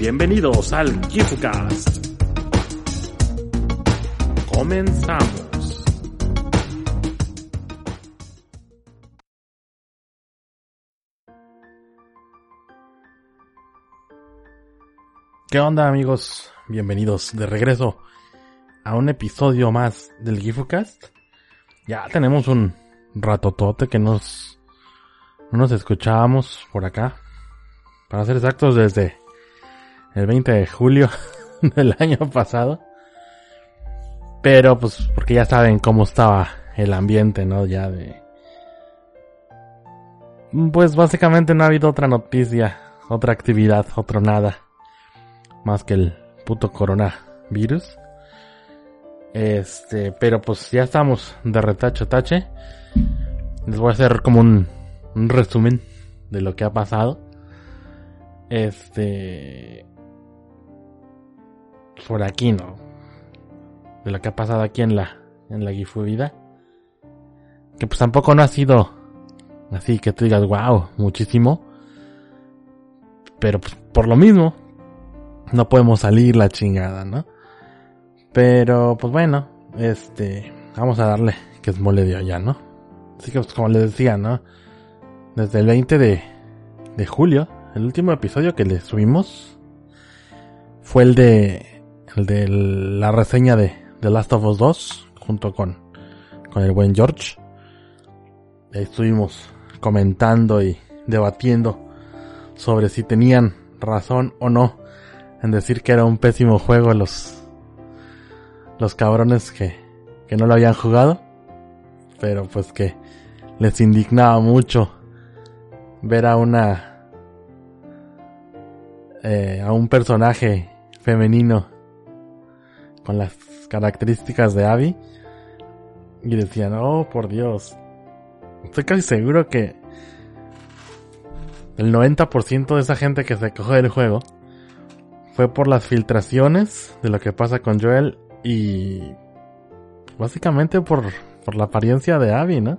Bienvenidos al GifuCast. Comenzamos. ¿Qué onda amigos? Bienvenidos de regreso a un episodio más del GifuCast. Ya tenemos un ratotote que nos no nos escuchábamos por acá. Para ser exactos, desde el 20 de julio del año pasado. Pero pues porque ya saben cómo estaba el ambiente, ¿no? Ya de... Pues básicamente no ha habido otra noticia, otra actividad, otro nada. Más que el puto coronavirus. Este, pero pues ya estamos de retacho tache. Les voy a hacer como un, un resumen de lo que ha pasado. Este, por aquí, ¿no? De lo que ha pasado aquí en la, en la Gifu Vida. Que pues tampoco no ha sido así que tú digas, wow, muchísimo. Pero pues, por lo mismo, no podemos salir la chingada, ¿no? Pero pues bueno, este, vamos a darle que es mole de allá, ¿no? Así que pues como les decía, ¿no? Desde el 20 de, de julio, el último episodio que le subimos fue el de el de la reseña de The Last of Us 2, junto con, con el buen George. Ahí estuvimos comentando y debatiendo sobre si tenían razón o no en decir que era un pésimo juego los, los cabrones que, que no lo habían jugado. Pero pues que les indignaba mucho ver a una, eh, a un personaje femenino las características de Abby. Y decían, oh, por Dios. Estoy casi seguro que el 90% de esa gente que se cogió del juego fue por las filtraciones de lo que pasa con Joel y básicamente por, por la apariencia de Abby, ¿no?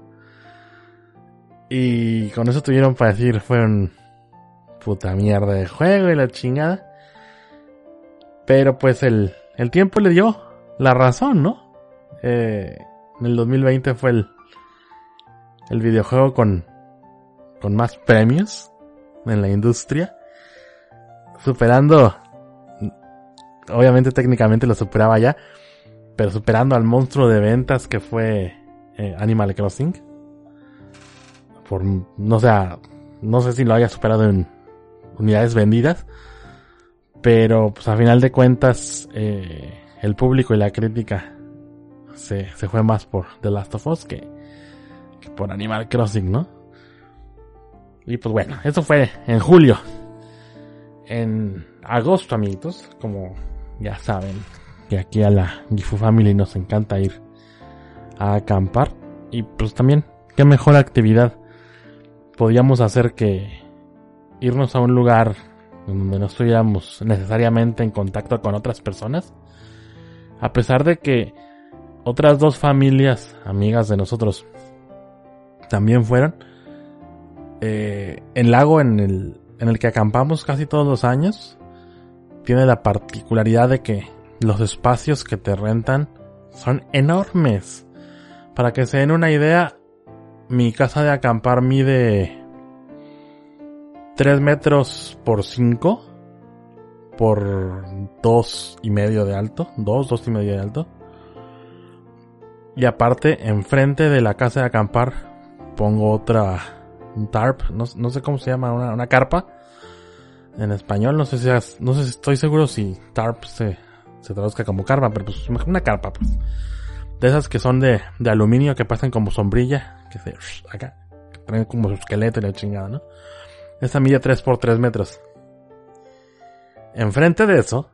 Y con eso tuvieron para decir, fue un puta mierda de juego y la chingada. Pero pues el, el tiempo le dio la razón, ¿no? Eh, en el 2020 fue el, el videojuego con, con más premios en la industria. Superando, obviamente técnicamente lo superaba ya, pero superando al monstruo de ventas que fue eh, Animal Crossing. Por, no sé, no sé si lo haya superado en unidades vendidas, pero pues a final de cuentas, eh, el público y la crítica se, se fue más por The Last of Us que, que por Animal Crossing, ¿no? Y pues bueno, eso fue en julio. En agosto, amiguitos, como ya saben, que aquí a la Gifu Family nos encanta ir a acampar. Y pues también, qué mejor actividad podíamos hacer que irnos a un lugar donde no estuviéramos necesariamente en contacto con otras personas. A pesar de que otras dos familias amigas de nosotros también fueron. Eh, el lago en el, en el que acampamos casi todos los años tiene la particularidad de que los espacios que te rentan son enormes. Para que se den una idea, mi casa de acampar mide 3 metros por 5 por dos y medio de alto, 2, dos, y medio de alto. Y aparte, enfrente de la casa de acampar, pongo otra, tarp, no, sé cómo se llama, una, carpa. En español, no sé si, no sé si estoy seguro si tarp se, se traduzca como carpa, pero pues una carpa, pues. De esas que son de, de aluminio que pasan como sombrilla, que se, acá, que traen como su esqueleto y la chingada, ¿no? Esa milla 3 por 3 metros. Enfrente de eso,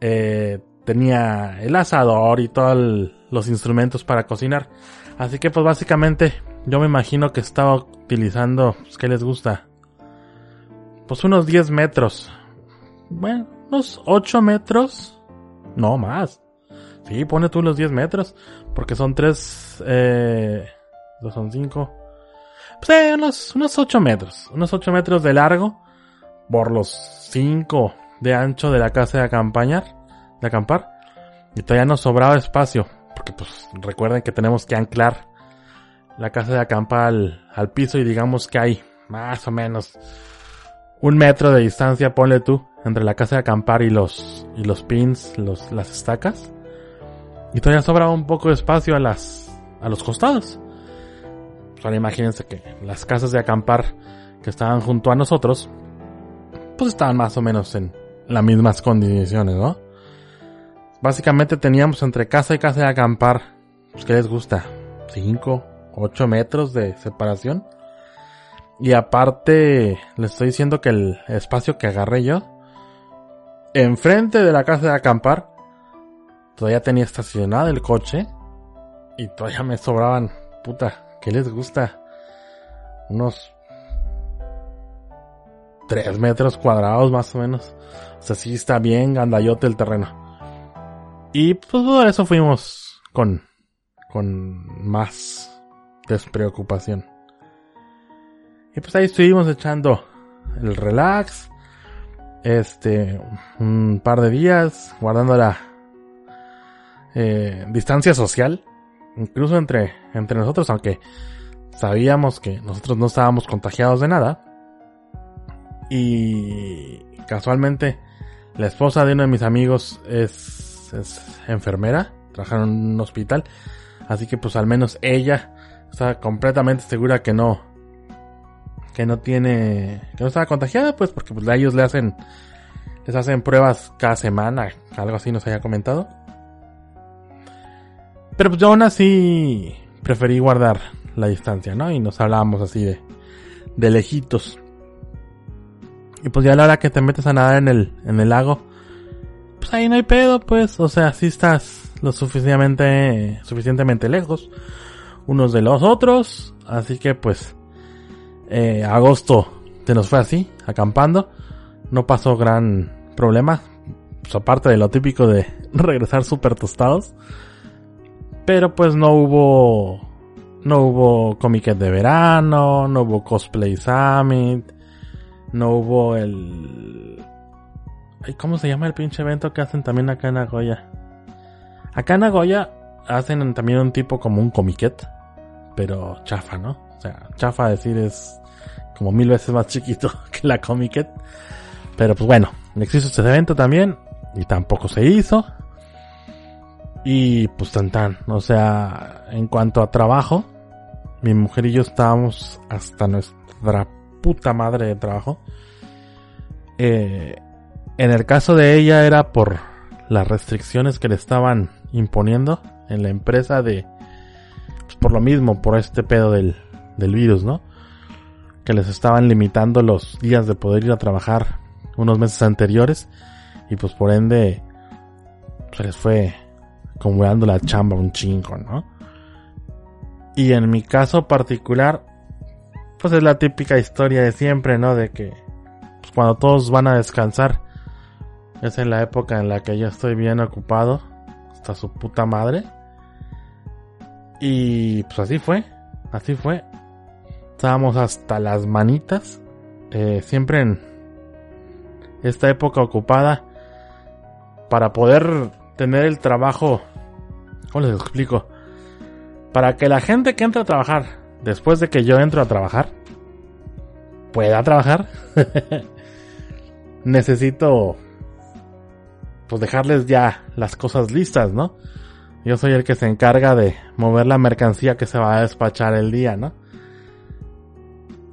eh, tenía el asador y todos los instrumentos para cocinar. Así que pues básicamente yo me imagino que estaba utilizando, pues, ¿qué les gusta? Pues unos 10 metros. Bueno, unos 8 metros. No más. Sí, pone tú los 10 metros. Porque son 3, eh, son 5, pues, unos, unos 8 metros. Unos 8 metros de largo por los 5 de ancho de la casa de acampañar, de acampar. Y todavía nos sobraba espacio. Porque pues recuerden que tenemos que anclar la casa de acampar al, al piso y digamos que hay más o menos un metro de distancia, ponle tú, entre la casa de acampar y los, y los pins, los, las estacas. Y todavía sobraba un poco de espacio a las, a los costados. Ahora imagínense que las casas de acampar que estaban junto a nosotros, pues estaban más o menos en las mismas condiciones, ¿no? Básicamente teníamos entre casa y casa de acampar, pues ¿qué les gusta? 5, 8 metros de separación. Y aparte, les estoy diciendo que el espacio que agarré yo, enfrente de la casa de acampar, todavía tenía estacionado el coche. Y todavía me sobraban, puta, ¿qué les gusta? Unos 3 metros cuadrados más o menos. O sea, sí está bien gandayote el terreno. Y pues todo eso fuimos con, con más despreocupación. Y pues ahí estuvimos echando el relax. Este, un par de días, guardando la eh, distancia social. Incluso entre, entre nosotros, aunque sabíamos que nosotros no estábamos contagiados de nada. Y casualmente, la esposa de uno de mis amigos es, enfermera, trabaja en un hospital. Así que pues al menos ella está completamente segura que no, que no tiene, que no estaba contagiada, pues porque pues, a ellos le hacen, les hacen pruebas cada semana, algo así nos haya comentado. Pero pues yo aún así preferí guardar la distancia, ¿no? Y nos hablábamos así de, de lejitos. Y pues ya a la hora que te metes a nadar en el, en el lago, pues ahí no hay pedo, pues, o sea, si estás lo suficientemente, suficientemente lejos unos de los otros, así que pues eh, agosto se nos fue así, acampando. No pasó gran problema. Pues aparte de lo típico de regresar súper tostados. Pero pues no hubo. No hubo Comic de verano. No hubo Cosplay Summit. No hubo el. ¿Cómo se llama el pinche evento que hacen también acá en Nagoya? Acá en Nagoya hacen también un tipo como un comiquet. Pero chafa, ¿no? O sea, chafa decir es como mil veces más chiquito que la Comiket. Pero pues bueno, existe este evento también y tampoco se hizo. Y pues tan tan, o sea, en cuanto a trabajo, mi mujer y yo estábamos hasta nuestra puta madre de trabajo. Eh, en el caso de ella era por las restricciones que le estaban imponiendo en la empresa de, pues por lo mismo, por este pedo del, del virus, ¿no? que les estaban limitando los días de poder ir a trabajar unos meses anteriores y pues por ende se les fue acumulando la chamba un chingo, ¿no? Y en mi caso particular, pues es la típica historia de siempre, ¿no? De que pues cuando todos van a descansar, es en la época en la que yo estoy bien ocupado, hasta su puta madre. Y pues así fue, así fue. Estábamos hasta las manitas. Eh, siempre en esta época ocupada. Para poder tener el trabajo. ¿Cómo les explico? Para que la gente que entra a trabajar. Después de que yo entro a trabajar. Pueda trabajar. necesito. Pues dejarles ya las cosas listas, ¿no? Yo soy el que se encarga de mover la mercancía que se va a despachar el día, ¿no?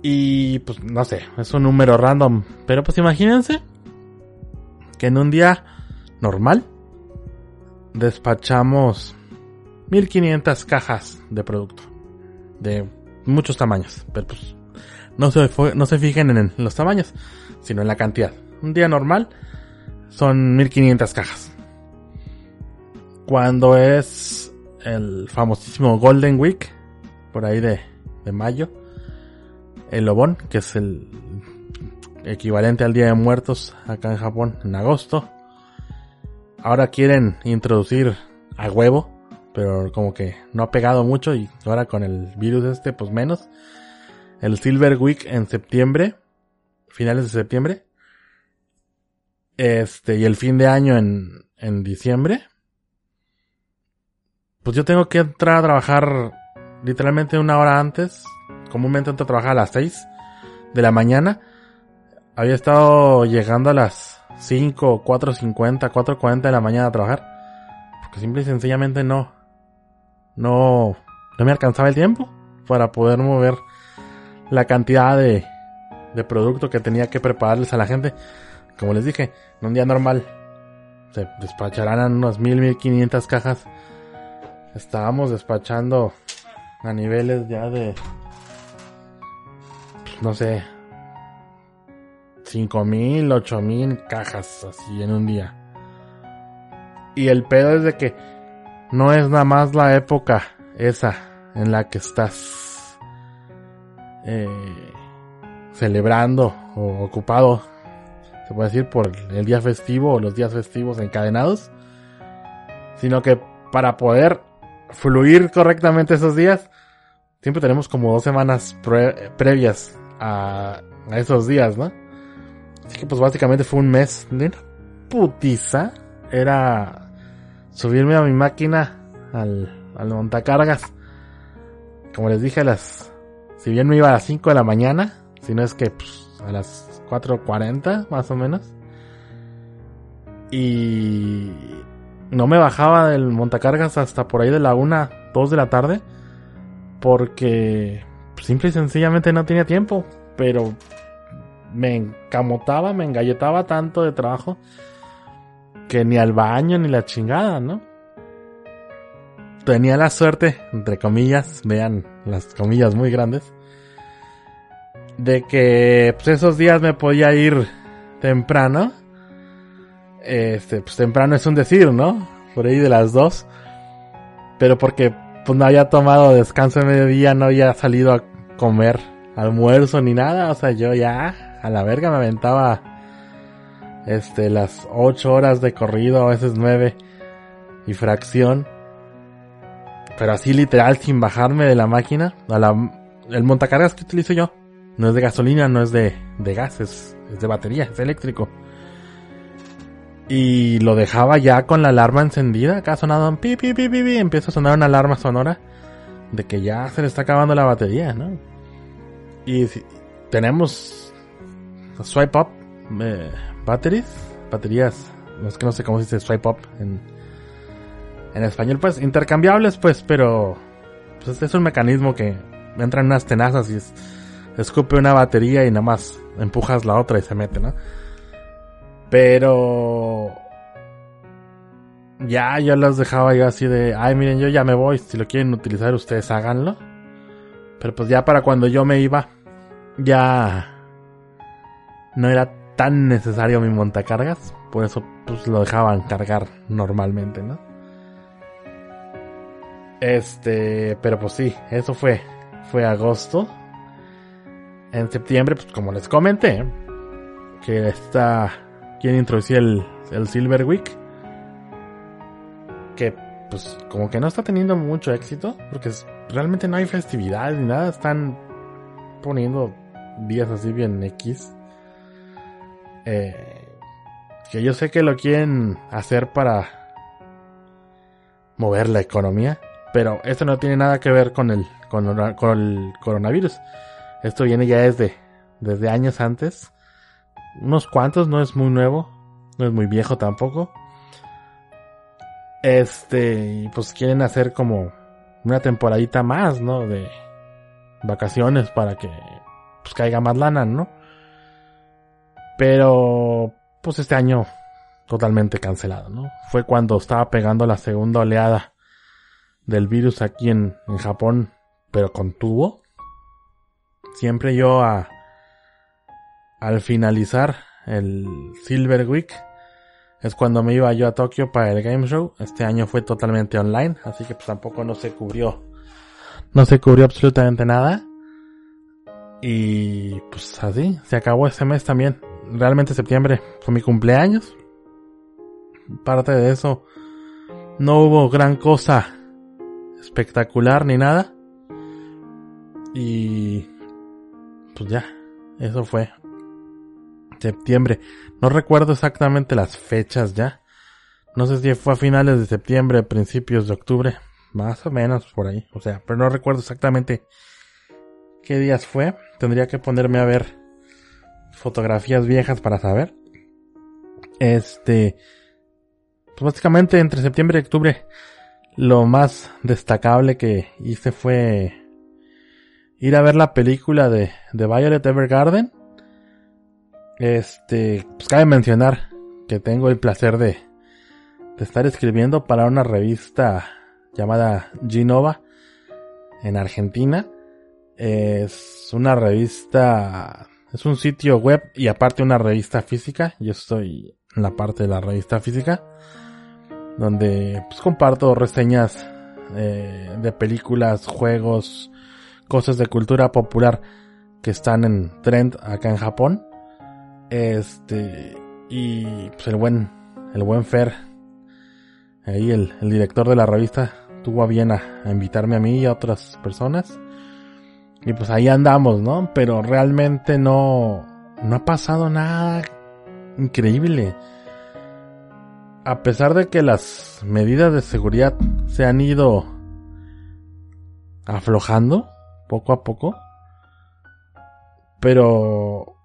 Y pues no sé, es un número random. Pero pues imagínense que en un día normal despachamos 1500 cajas de producto. De muchos tamaños. Pero pues no se, no se fijen en los tamaños, sino en la cantidad. Un día normal son 1500 cajas. Cuando es el famosísimo Golden Week, por ahí de, de mayo, el Obon, que es el equivalente al Día de Muertos acá en Japón en agosto. Ahora quieren introducir a huevo, pero como que no ha pegado mucho y ahora con el virus este pues menos. El Silver Week en septiembre, finales de septiembre. Este, y el fin de año en, en diciembre. Pues yo tengo que entrar a trabajar literalmente una hora antes. Comúnmente entro a trabajar a las 6 de la mañana. Había estado llegando a las 5, 4.50, 4.40 de la mañana a trabajar. Porque simple y sencillamente no. No. No me alcanzaba el tiempo para poder mover la cantidad de, de producto que tenía que prepararles a la gente. Como les dije, en un día normal se despacharán unas 1000, 1500 cajas. Estábamos despachando a niveles ya de no sé 5000, 8000 cajas así en un día. Y el pedo es de que no es nada más la época esa en la que estás eh, celebrando o ocupado, se puede decir, por el día festivo o los días festivos encadenados, sino que para poder fluir correctamente esos días, siempre tenemos como dos semanas previas a, a, esos días, ¿no? Así que pues básicamente fue un mes de putiza. Era subirme a mi máquina al, al montacargas. Como les dije, a las, si bien me iba a las 5 de la mañana, si no es que pues, a las 4.40 más o menos. Y no me bajaba del montacargas hasta por ahí de la 1, 2 de la tarde. Porque simple y sencillamente no tenía tiempo. Pero me encamotaba, me engalletaba tanto de trabajo. Que ni al baño ni la chingada, ¿no? Tenía la suerte, entre comillas, vean las comillas muy grandes de que pues esos días me podía ir temprano. Este, pues temprano es un decir, ¿no? Por ahí de las dos. Pero porque pues no había tomado descanso de mediodía, no había salido a comer almuerzo ni nada. O sea, yo ya a la verga me aventaba este las ocho horas de corrido, a veces nueve y fracción. Pero así literal sin bajarme de la máquina. A la, el montacargas que utilizo yo no es de gasolina, no es de, de gas, es, de batería, es eléctrico. Y lo dejaba ya con la alarma encendida. Acá sonaba pi, pi, pi, pi, pi. Empieza a sonar una alarma sonora de que ya se le está acabando la batería, ¿no? Y tenemos swipe up eh, batteries, baterías, no es que no sé cómo se dice swipe up en, en español, pues intercambiables, pues, pero pues, es un mecanismo que entran unas tenazas y es, escupe una batería y nada más empujas la otra y se mete, ¿no? Pero ya yo las dejaba yo así de, ay miren, yo ya me voy, si lo quieren utilizar ustedes háganlo. Pero pues ya para cuando yo me iba, ya no era tan necesario mi montacargas, por eso pues lo dejaban cargar normalmente, ¿no? Este, pero pues sí, eso fue, fue agosto en septiembre, pues como les comenté, que está, quieren introducir el, el Silver Week, que pues como que no está teniendo mucho éxito, porque realmente no hay festividad ni nada, están poniendo días así bien X. Eh, que yo sé que lo quieren hacer para mover la economía, pero esto no tiene nada que ver con el, con, el coronavirus. Esto viene ya desde, desde años antes. Unos cuantos, no es muy nuevo. No es muy viejo tampoco. Este, pues quieren hacer como una temporadita más, ¿no? De vacaciones para que pues caiga más lana, ¿no? Pero, pues este año totalmente cancelado, ¿no? Fue cuando estaba pegando la segunda oleada del virus aquí en, en Japón, pero contuvo siempre yo a, al finalizar el Silver Week es cuando me iba yo a Tokio para el Game Show. Este año fue totalmente online, así que pues tampoco no se cubrió. No se cubrió absolutamente nada. Y pues así, se acabó ese mes también. Realmente septiembre fue mi cumpleaños. Parte de eso, no hubo gran cosa espectacular ni nada. Y pues ya, eso fue. septiembre. No recuerdo exactamente las fechas ya. No sé si fue a finales de septiembre, principios de octubre. Más o menos por ahí. O sea, pero no recuerdo exactamente qué días fue. Tendría que ponerme a ver fotografías viejas para saber. Este, pues básicamente entre septiembre y octubre, lo más destacable que hice fue ir a ver la película de, de Violet Evergarden. Este, pues cabe mencionar que tengo el placer de, de estar escribiendo para una revista llamada Genova en Argentina. Es una revista, es un sitio web y aparte una revista física. Yo estoy en la parte de la revista física, donde pues comparto reseñas eh, de películas, juegos, cosas de cultura popular que están en trend acá en Japón. Este, y pues el buen, el buen Fer, ahí el, el director de la revista, tuvo a bien a, a, invitarme a mí y a otras personas. Y pues ahí andamos, ¿no? Pero realmente no, no ha pasado nada increíble. A pesar de que las medidas de seguridad se han ido aflojando poco a poco, pero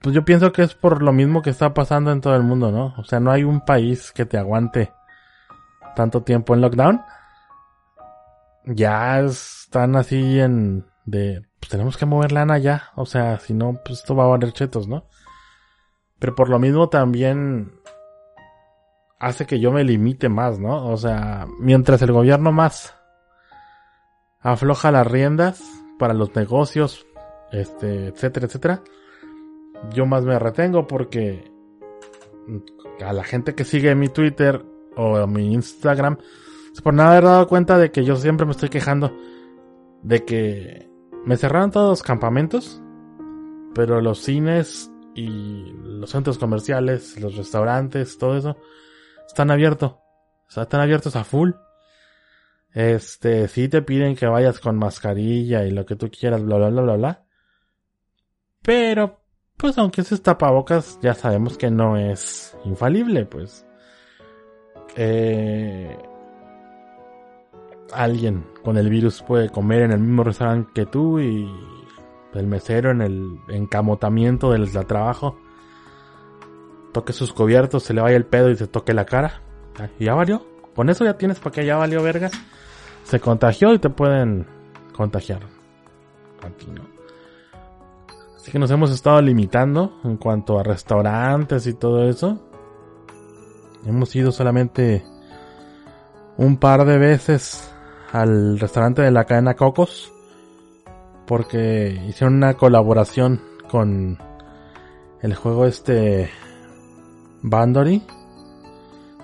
pues yo pienso que es por lo mismo que está pasando en todo el mundo, ¿no? O sea, no hay un país que te aguante tanto tiempo en lockdown. Ya están así en de pues tenemos que mover lana ya, o sea, si no pues esto va a valer chetos, ¿no? Pero por lo mismo también hace que yo me limite más, ¿no? O sea, mientras el gobierno más afloja las riendas para los negocios, este, etcétera, etcétera, yo más me retengo porque a la gente que sigue mi Twitter o mi Instagram, por nada haber dado cuenta de que yo siempre me estoy quejando de que me cerraron todos los campamentos, pero los cines y los centros comerciales, los restaurantes, todo eso, están abiertos. Están abiertos a full. Este, sí te piden que vayas con mascarilla y lo que tú quieras, bla, bla, bla, bla, bla. Pero, pues aunque es tapabocas, ya sabemos que no es infalible, pues. Eh, alguien con el virus puede comer en el mismo restaurante que tú y el mesero en el encamotamiento del trabajo toque sus cubiertos, se le vaya el pedo y se toque la cara. Y ya valió. Con eso ya tienes para que ya valió verga. Se contagió y te pueden contagiar. Así que nos hemos estado limitando en cuanto a restaurantes y todo eso. Hemos ido solamente un par de veces al restaurante de la cadena Cocos porque hicieron una colaboración con el juego este Bandory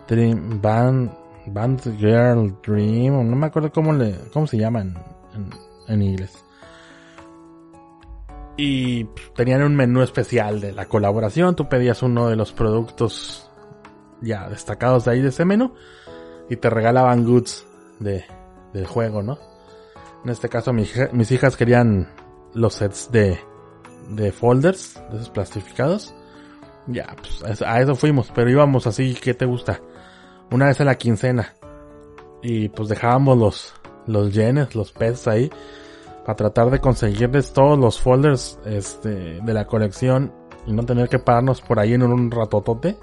Dream Band Band Girl Dream no me acuerdo cómo le cómo se llama en, en, inglés. Y tenían un menú especial de la colaboración. Tú pedías uno de los productos ya destacados de ahí de ese menú y te regalaban goods de del juego no en este caso mis hijas querían los sets de, de folders, de esos plastificados. Ya, pues a eso fuimos, pero íbamos así, ¿qué te gusta? Una vez a la quincena. Y pues dejábamos los, los yenes, los pesos ahí, para tratar de conseguirles todos los folders este, de la colección y no tener que pararnos por ahí en un ratotote.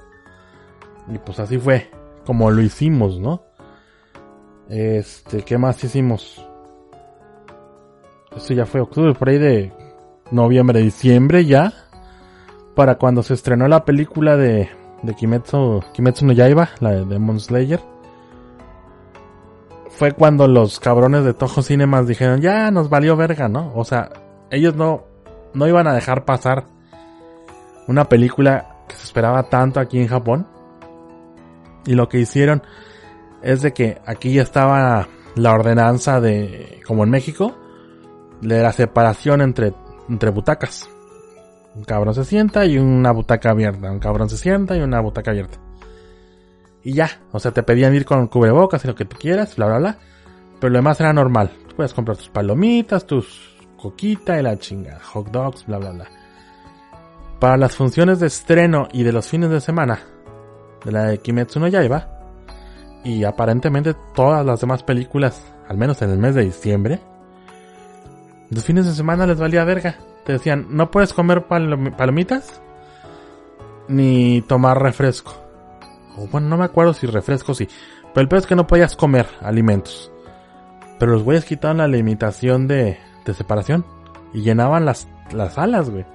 Y pues así fue como lo hicimos, ¿no? Este, ¿qué más hicimos? Eso ya fue octubre, por ahí de noviembre, diciembre ya. Para cuando se estrenó la película de, de Kimetsu, Kimetsu no Yaiba, la de Demon Slayer. Fue cuando los cabrones de Toho Cinemas dijeron, ya nos valió verga, ¿no? O sea, ellos no, no iban a dejar pasar una película que se esperaba tanto aquí en Japón. Y lo que hicieron es de que aquí ya estaba la ordenanza de, como en México, de la separación entre, entre butacas. Un cabrón se sienta y una butaca abierta. Un cabrón se sienta y una butaca abierta. Y ya, o sea, te pedían ir con cubrebocas y lo que tú quieras, bla, bla, bla. Pero lo demás era normal. Tú puedes comprar tus palomitas, tus coquita y la chingada, hot dogs, bla, bla, bla. Para las funciones de estreno y de los fines de semana de la de Kimetsu no Yaiba, y aparentemente todas las demás películas, al menos en el mes de diciembre, los fines de semana les valía verga. Te decían, no puedes comer palomitas ni tomar refresco. O bueno, no me acuerdo si refresco sí. Pero el peor es que no podías comer alimentos. Pero los güeyes quitaron la limitación de, de separación. Y llenaban las, las salas, güey.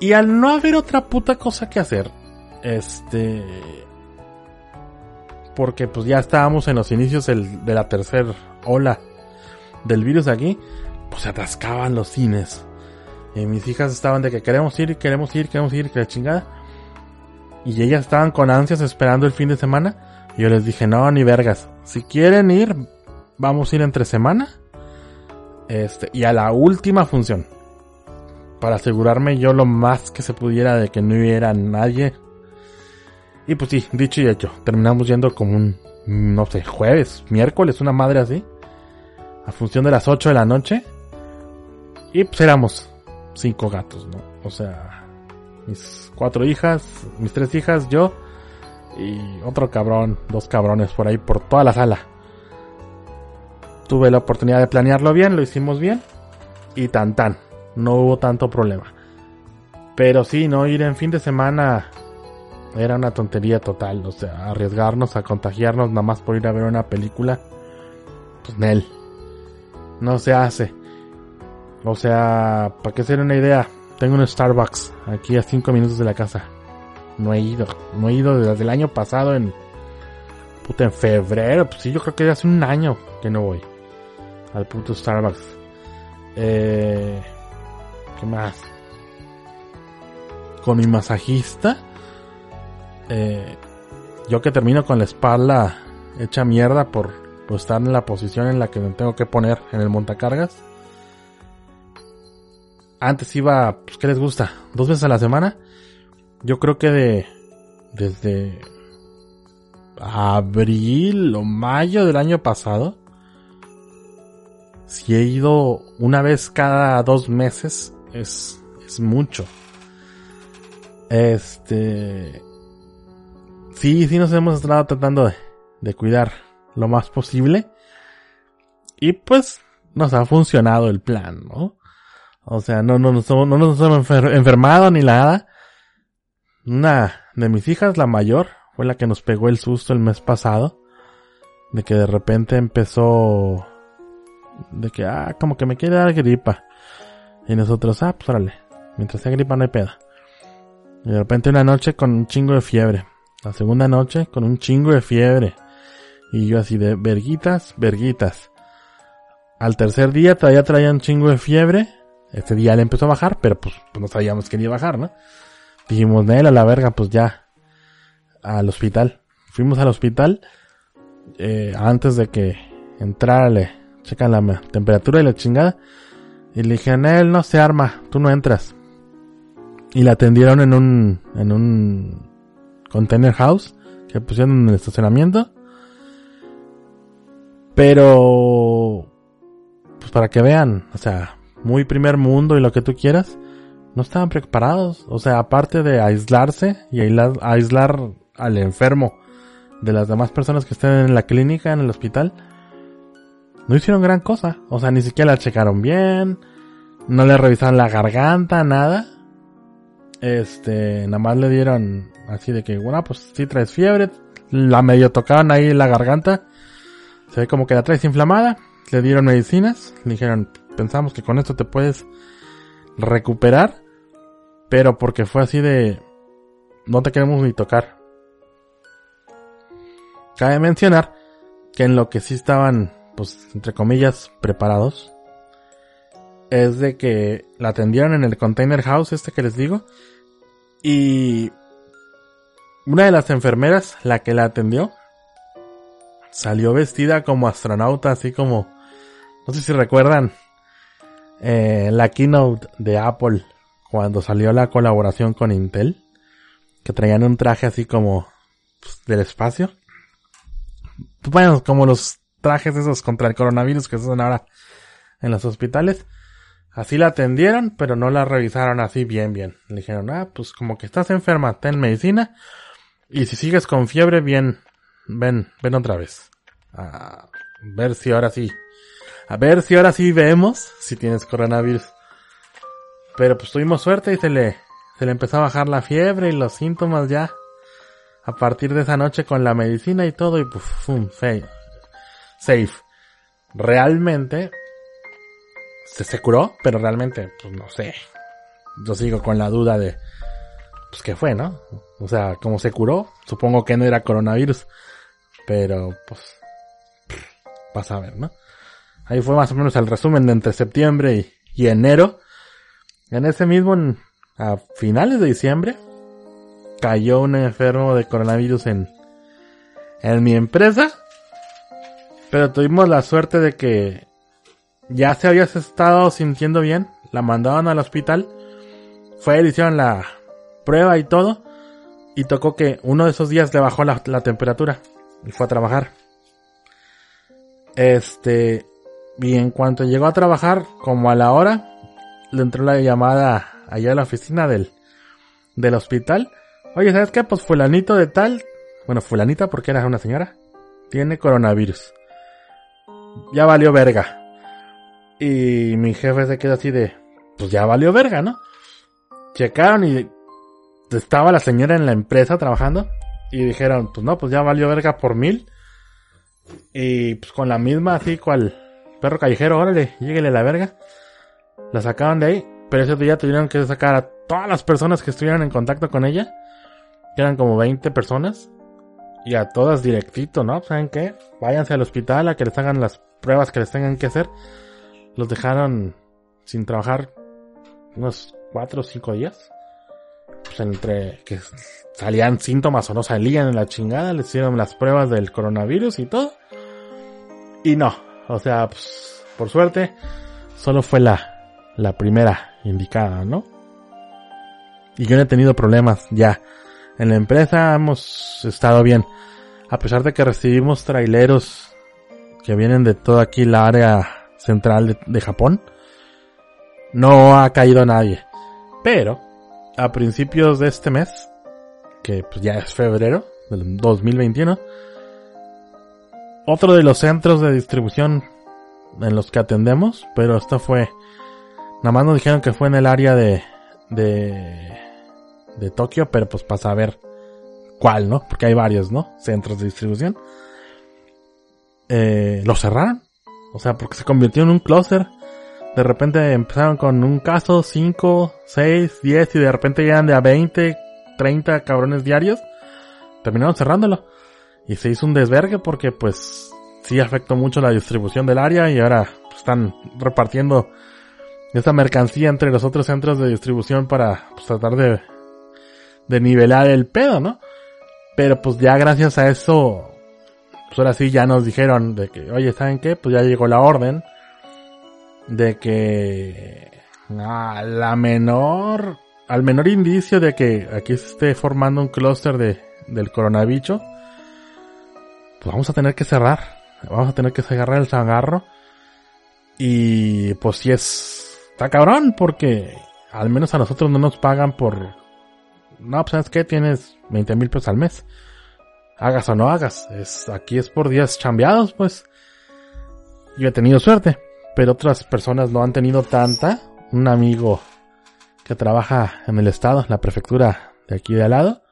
Y al no haber otra puta cosa que hacer, este... Porque pues ya estábamos en los inicios de la tercera ola del virus aquí. Pues se atascaban los cines. Y mis hijas estaban de que queremos ir, queremos ir, queremos ir, que la chingada. Y ellas estaban con ansias esperando el fin de semana. Y yo les dije, no, ni vergas. Si quieren ir, vamos a ir entre semana. Este, y a la última función. Para asegurarme yo lo más que se pudiera de que no hubiera nadie. Y pues sí, dicho y hecho. Terminamos yendo como un, no sé, jueves, miércoles, una madre así. A función de las 8 de la noche. Y pues éramos cinco gatos, ¿no? O sea, mis cuatro hijas, mis tres hijas, yo y otro cabrón, dos cabrones por ahí por toda la sala. Tuve la oportunidad de planearlo bien, lo hicimos bien y tan tan, no hubo tanto problema. Pero sí, no ir en fin de semana era una tontería total, o sea, arriesgarnos a contagiarnos nada más por ir a ver una película, pues Nel, no se hace. O sea, para que se den una idea, tengo un Starbucks aquí a 5 minutos de la casa. No he ido. No he ido desde el año pasado en... Puta, en febrero. Pues sí, yo creo que hace un año que no voy. Al puto Starbucks. Eh... ¿Qué más? Con mi masajista. Eh, yo que termino con la espalda hecha mierda por, estar en la posición en la que me tengo que poner en el montacargas antes iba, pues, ¿qué les gusta? ¿Dos veces a la semana? Yo creo que de, desde abril o mayo del año pasado, si he ido una vez cada dos meses, es, es mucho. Este, sí, sí nos hemos estado tratando de, cuidar lo más posible. Y pues nos ha funcionado el plan, ¿no? O sea, no, no nos hemos enfermado ni nada. Una de mis hijas, la mayor, fue la que nos pegó el susto el mes pasado. De que de repente empezó... De que, ah, como que me quiere dar gripa. Y nosotros, ah, pues órale. Mientras sea gripa no hay peda. Y de repente una noche con un chingo de fiebre. La segunda noche con un chingo de fiebre. Y yo así de verguitas, verguitas. Al tercer día todavía traía un chingo de fiebre. Este día le empezó a bajar, pero pues, pues no sabíamos que iba a bajar, ¿no? Dijimos, Nel, a la verga, pues ya. Al hospital. Fuimos al hospital. Eh, antes de que entrara, le checan la temperatura y la chingada. Y le dije, Nel, no se arma, tú no entras. Y la atendieron en un, en un container house que pusieron en el estacionamiento. Pero, pues para que vean, o sea, muy primer mundo y lo que tú quieras, no estaban preparados. O sea, aparte de aislarse y aislar, al enfermo de las demás personas que estén en la clínica, en el hospital, no hicieron gran cosa. O sea, ni siquiera la checaron bien, no le revisaron la garganta, nada. Este, nada más le dieron así de que, bueno, pues si traes fiebre, la medio tocaron ahí la garganta, se ve como que la traes inflamada, le dieron medicinas, le dijeron, pensamos que con esto te puedes recuperar, pero porque fue así de no te queremos ni tocar. Cabe mencionar que en lo que sí estaban, pues, entre comillas, preparados, es de que la atendieron en el container house este que les digo, y una de las enfermeras, la que la atendió, salió vestida como astronauta, así como, no sé si recuerdan eh, la keynote de Apple cuando salió la colaboración con Intel, que traían un traje así como pues, del espacio. Bueno, como los trajes esos contra el coronavirus que se usan ahora en los hospitales. Así la atendieron, pero no la revisaron así bien, bien. Le dijeron, ah, pues como que estás enferma, ten medicina. Y si sigues con fiebre, bien, ven, ven otra vez. A ver si ahora sí. A ver si ahora sí vemos si tienes coronavirus. Pero pues tuvimos suerte y se le, se le empezó a bajar la fiebre y los síntomas ya. A partir de esa noche con la medicina y todo y pues, fum, safe. Safe. Realmente se, se curó, pero realmente, pues no sé. Yo sigo con la duda de, pues qué fue, ¿no? O sea, cómo se curó, supongo que no era coronavirus, pero pues, vas a ver, ¿no? Ahí fue más o menos el resumen de entre septiembre y, enero. En ese mismo, a finales de diciembre, cayó un enfermo de coronavirus en, en mi empresa. Pero tuvimos la suerte de que ya se había estado sintiendo bien, la mandaban al hospital, fue, le hicieron la prueba y todo, y tocó que uno de esos días le bajó la, temperatura y fue a trabajar. Este, y en cuanto llegó a trabajar, como a la hora, le entró la llamada allá a la oficina del, del hospital. Oye, ¿sabes qué? Pues fulanito de tal, bueno, fulanita porque era una señora, tiene coronavirus. Ya valió verga. Y mi jefe se quedó así de, pues ya valió verga, ¿no? Checaron y estaba la señora en la empresa trabajando y dijeron, pues no, pues ya valió verga por mil. Y pues con la misma así cual perro callejero, órale, lléguele la verga. La sacaron de ahí, pero ese día tuvieron que sacar a todas las personas que estuvieran en contacto con ella, que eran como 20 personas, y a todas directito, ¿no? ¿Saben qué? Váyanse al hospital a que les hagan las pruebas que les tengan que hacer los dejaron sin trabajar unos cuatro o cinco días. Pues entre que salían síntomas o no salían en la chingada, les hicieron las pruebas del coronavirus y todo. Y no, o sea, pues, por suerte, solo fue la, la primera indicada, ¿no? Y yo no he tenido problemas ya. En la empresa hemos estado bien. A pesar de que recibimos traileros que vienen de toda aquí la área central de, Japón. No ha caído nadie. Pero, a principios de este mes, que pues ya es febrero del 2021, otro de los centros de distribución en los que atendemos, pero esto fue, nada más nos dijeron que fue en el área de, de, de Tokio, pero pues para saber cuál, ¿no? Porque hay varios, ¿no? Centros de distribución. Eh, lo cerraron. O sea, porque se convirtió en un closer. De repente empezaron con un caso, 5, 6, 10 y de repente llegan de a 20, 30 cabrones diarios. Terminaron cerrándolo. Y se hizo un desvergue porque pues sí afectó mucho la distribución del área y ahora están repartiendo esa mercancía entre los otros centros de distribución para pues, tratar de, de nivelar el pedo, ¿no? Pero pues ya gracias a eso pues ahora sí ya nos dijeron de que, oye, ¿saben qué? Pues ya llegó la orden de que a la menor, al menor indicio de que aquí se esté formando un clúster de, del coronavirus, pues vamos a tener que cerrar. Vamos a tener que cerrar el zangarro. Y pues si es, está cabrón porque al menos a nosotros no nos pagan por, no, pues sabes qué, tienes 20 mil pesos al mes hagas o no hagas. Es, aquí es por días chambeados, pues. Yo he tenido suerte, pero otras personas no han tenido tanta. Un amigo que trabaja en el estado, la prefectura de aquí de al lado.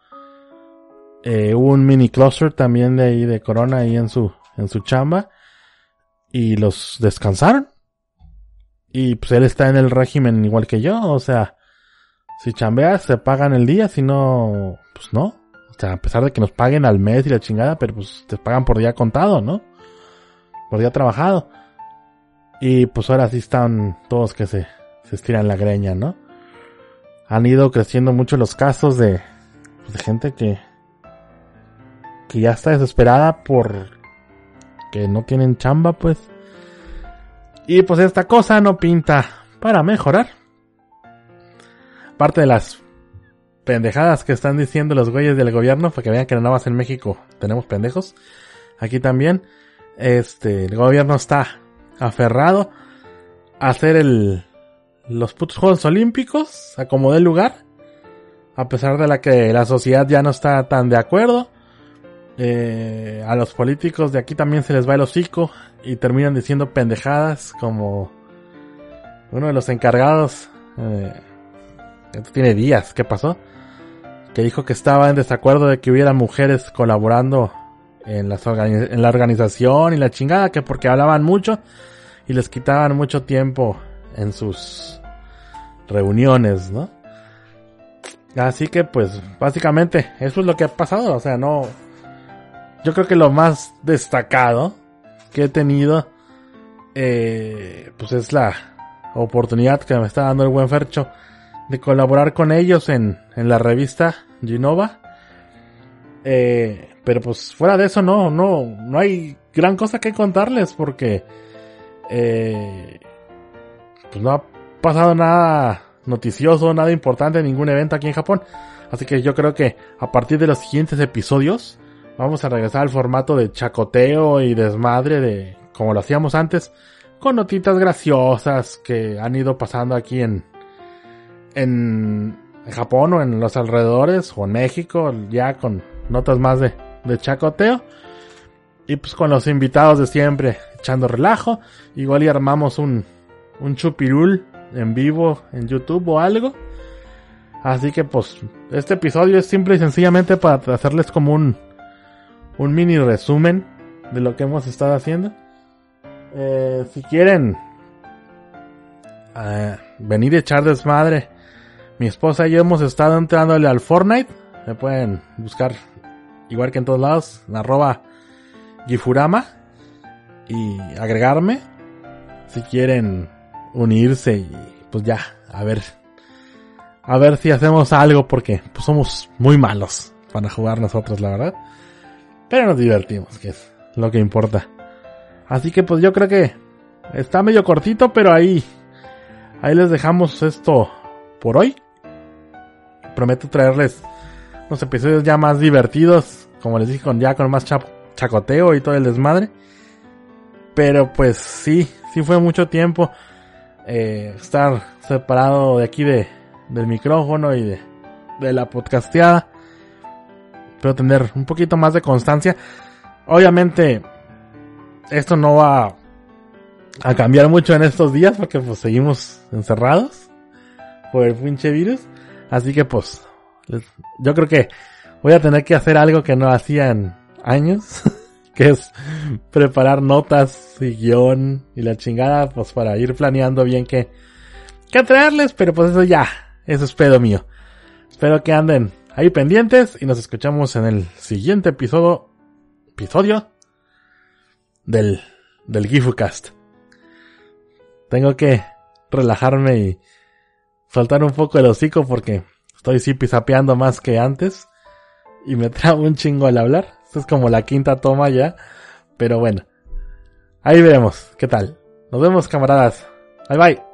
Eh, un mini cluster también de ahí de Corona ahí en su, en su chamba. Y los descansaron. Y pues él está en el régimen igual que yo, o sea, si chambeas se pagan el día, si no, pues no. O sea, a pesar de que nos paguen al mes y la chingada, pero pues te pagan por día contado, ¿no? Por día trabajado. Y pues ahora sí están todos que se, se estiran la greña, ¿no? Han ido creciendo mucho los casos de, pues, de gente que, que ya está desesperada por que no tienen chamba, pues. Y pues esta cosa no pinta para mejorar. Aparte de las pendejadas que están diciendo los güeyes del gobierno, para que vean que nada más en México tenemos pendejos. Aquí también, este, el gobierno está aferrado a hacer el, los putos Juegos Olímpicos, acomodé el lugar, a pesar de la que la sociedad ya no está tan de acuerdo. Eh, a los políticos de aquí también se les va el hocico y terminan diciendo pendejadas como uno de los encargados, eh, esto tiene días, ¿qué pasó? Que dijo que estaba en desacuerdo de que hubiera mujeres colaborando en, las en la organización y la chingada, que porque hablaban mucho y les quitaban mucho tiempo en sus reuniones, ¿no? Así que pues básicamente eso es lo que ha pasado, o sea, no... Yo creo que lo más destacado que he tenido eh, pues es la oportunidad que me está dando el buen Fercho de colaborar con ellos en, en la revista Genova. Eh, pero pues fuera de eso no, no, no hay gran cosa que contarles porque eh, pues no ha pasado nada noticioso, nada importante, ningún evento aquí en Japón. Así que yo creo que a partir de los siguientes episodios vamos a regresar al formato de chacoteo y desmadre de como lo hacíamos antes, con notitas graciosas que han ido pasando aquí en, en Japón o en los alrededores o en México, ya con notas más de, de chacoteo. Y pues con los invitados de siempre, echando relajo. Igual y armamos un, un chupirul en vivo en YouTube o algo. Así que pues este episodio es simple y sencillamente para hacerles como un, un mini resumen de lo que hemos estado haciendo. Eh, si quieren eh, venir a echar desmadre, mi esposa y yo hemos estado entrándole al Fortnite. Me pueden buscar igual que en todos lados, en arroba Gifurama y agregarme si quieren unirse y pues ya, a ver, a ver si hacemos algo porque pues somos muy malos para jugar nosotros, la verdad. Pero nos divertimos, que es lo que importa. Así que pues yo creo que está medio cortito, pero ahí, ahí les dejamos esto por hoy. Prometo traerles unos episodios ya más divertidos, como les dije, con ya con más chacoteo y todo el desmadre. Pero pues sí, sí fue mucho tiempo eh, estar separado de aquí de, del micrófono y de, de la podcasteada. Pero tener un poquito más de constancia. Obviamente, esto no va a cambiar mucho en estos días porque pues seguimos encerrados por el pinche virus. Así que pues, yo creo que voy a tener que hacer algo que no hacía en años. que es preparar notas y guion y la chingada, pues para ir planeando bien qué, qué traerles, pero pues eso ya, eso es pedo mío. Espero que anden ahí pendientes y nos escuchamos en el siguiente episodio, episodio del, del GifuCast. Tengo que relajarme y soltar un poco el hocico porque estoy sí pisapeando más que antes y me trabo un chingo al hablar. Esto es como la quinta toma ya. Pero bueno. Ahí veremos. ¿Qué tal? Nos vemos camaradas. Bye bye.